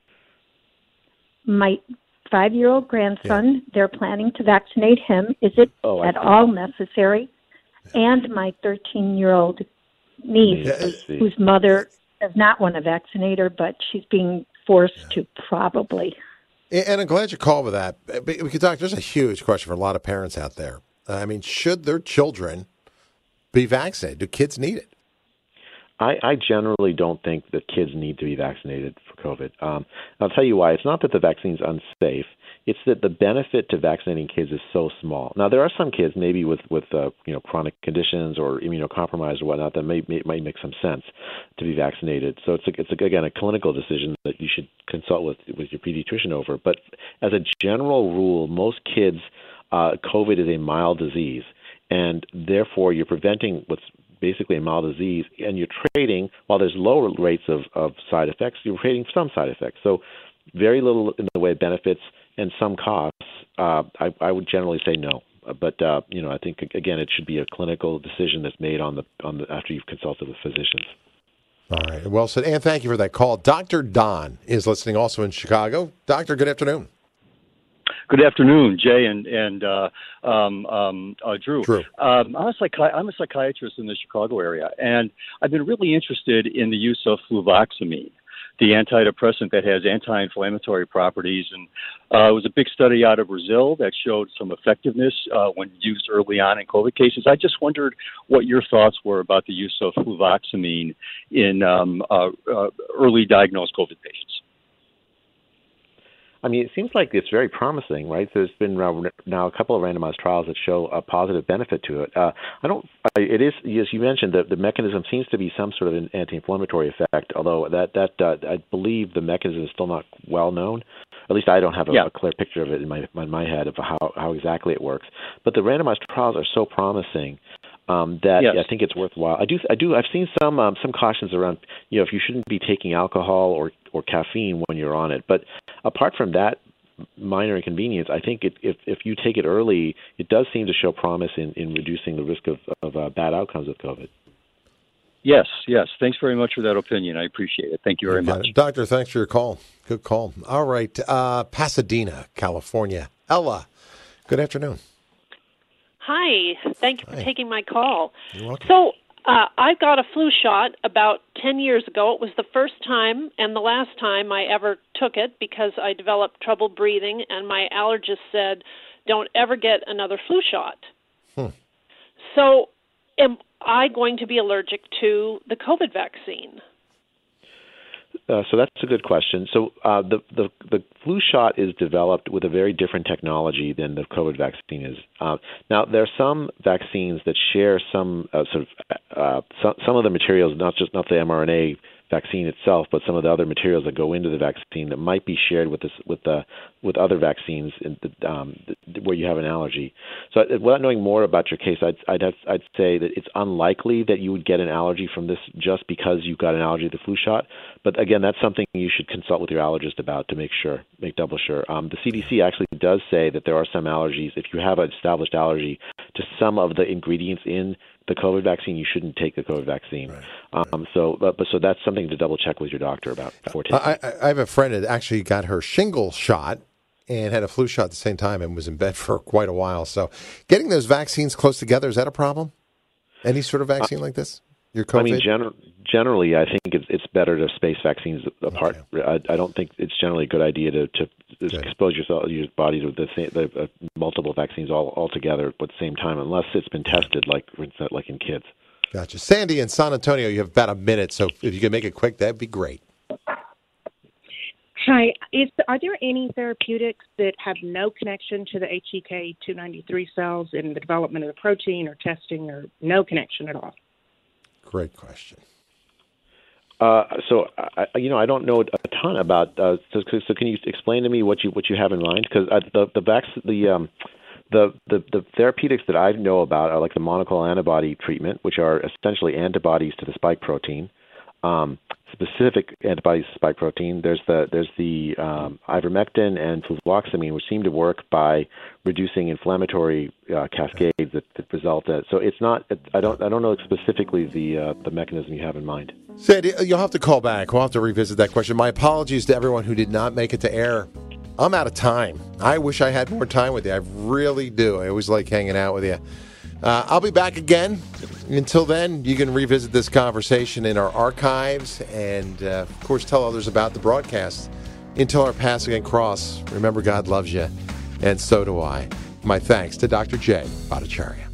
My five year old grandson, they're planning to vaccinate him. Is it Oh, at all necessary? And my 13 year old niece, Yeah, whose mother does not want to vaccinate her, but she's being forced to probably. And I'm glad you called with that. But Because, Doc, there's a huge question for a lot of parents out there. I mean, should their children be vaccinated? Do kids need it? I, I generally don't think that kids need to be vaccinated for COVID. Um, I'll tell you why. It's not that the vaccine's unsafe. It's that the benefit to vaccinating kids is so small. Now, there are some kids, maybe with with uh, you know chronic conditions or immunocompromised or whatnot, that may, may might make some sense to be vaccinated. So it's a, it's a, again a clinical decision that you should consult with with your pediatrician over. But as a general rule, most kids, uh, COVID is a mild disease, and therefore you're preventing what's basically a mild disease, and you're trading while there's lower rates of, of side effects, you're trading some side effects. So very little in the way of benefits and some costs. Uh, I, I would generally say no. Uh, But uh, you know, I think again, it should be a clinical decision that's made on the on the after you've consulted with physicians. All right. Well said. And thank you for that call. Dr. Don is listening also in Chicago. Doctor, good afternoon. Good afternoon, Jay and and uh, um, um, uh, Drew. Drew. Um, I'm, a psychi- I'm a psychiatrist in the Chicago area, and I've been really interested in the use of fluvoxamine, the antidepressant that has anti-inflammatory properties. And uh, it was a big study out of Brazil that showed some effectiveness uh, when used early on in COVID cases. I just wondered what your thoughts were about the use of fluvoxamine in um, uh, uh, early diagnosed COVID patients. I mean, it seems like it's very promising, right? There's been now a couple of randomized trials that show a positive benefit to it. Uh, I don't. It is, as you mentioned, the, the mechanism seems to be some sort of an anti-inflammatory effect. Although that that uh, I believe the mechanism is still not well known. At least I don't have a, Yeah. a clear picture of it in my in my head of how how exactly it works. But the randomized trials are so promising um, that Yes. I think it's worthwhile. I do, I do. I've seen some um, some cautions around, you know, if you shouldn't be taking alcohol or or caffeine when you're on it. But apart from that minor inconvenience, I think it, if if you take it early, it does seem to show promise in, in reducing the risk of of uh, bad outcomes of COVID. Yes, yes. Thanks very much for that opinion. I appreciate it. Thank you very much. Doctor, thanks for your call. Good call. All right. Uh, Pasadena, California. Ella, good afternoon. Hi, thank you for taking my call. You're welcome. So, uh, I got a flu shot about 10 years ago. It was the first time and the last time I ever took it because I developed trouble breathing, and my allergist said, Don't ever get another flu shot. Hmm. So, am I going to be allergic to the COVID vaccine? Uh, so that's a good question. So uh, the, the the flu shot is developed with a very different technology than the COVID vaccine is. Uh, now there are some vaccines that share some uh, sort of uh, some, some of the materials, not just not the mRNA vaccine itself, but some of the other materials that go into the vaccine that might be shared with this with the with other vaccines in the, um, th- where you have an allergy. So, uh, without knowing more about your case, I'd I'd, have, I'd say that it's unlikely that you would get an allergy from this just because you got an allergy to the flu shot. But again, that's something you should consult with your allergist about to make sure, make double sure. Um, the CDC actually does say that there are some allergies. If you have an established allergy to some of the ingredients in the COVID vaccine, you shouldn't take the COVID vaccine. Um, so, but, but so that's something to double check with your doctor about before taking. I, I I have a friend that actually got her shingle shot and had a flu shot at the same time and was in bed for quite a while. So, getting those vaccines close together is that a problem? Any sort of vaccine like this? Your COVID? I mean, gener- generally, I think it's, it's better to space vaccines apart. I, I don't think it's generally a good idea to, to expose yourself, your body to the, same, the uh, multiple vaccines all, all together at the same time, unless it's been tested, like like in kids. Gotcha. Sandy in San Antonio, you have about a minute, so if you can make it quick, that'd be great. Hi. Is, are there any therapeutics that have no connection to the HEK 293 cells in the development of the protein or testing or no connection at all? Great question. Uh, so, I, you know, I don't know a ton about. Uh, so, so, can you explain to me what you what you have in mind? Because the the vac- the um, the, the the therapeutics that I know about are like the monoclonal antibody treatment, which are essentially antibodies to the spike protein. Um, specific antibodies to spike protein. There's the there's the um, ivermectin and fluvoxamine, which seem to work by reducing inflammatory uh, cascades that, that result. In, so it's not. I don't I don't know specifically the uh, the mechanism you have in mind. Sandy, you'll have to call back. We'll have to revisit that question. My apologies to everyone who did not make it to air. I'm out of time. I wish I had more time with you. I really do. I always like hanging out with you. Uh, I'll be back again. Until then, you can revisit this conversation in our archives and, uh, of course, tell others about the broadcast. Until our passing and cross, remember God loves you, and so do I. My thanks to Dr. Jay Bhattacharya.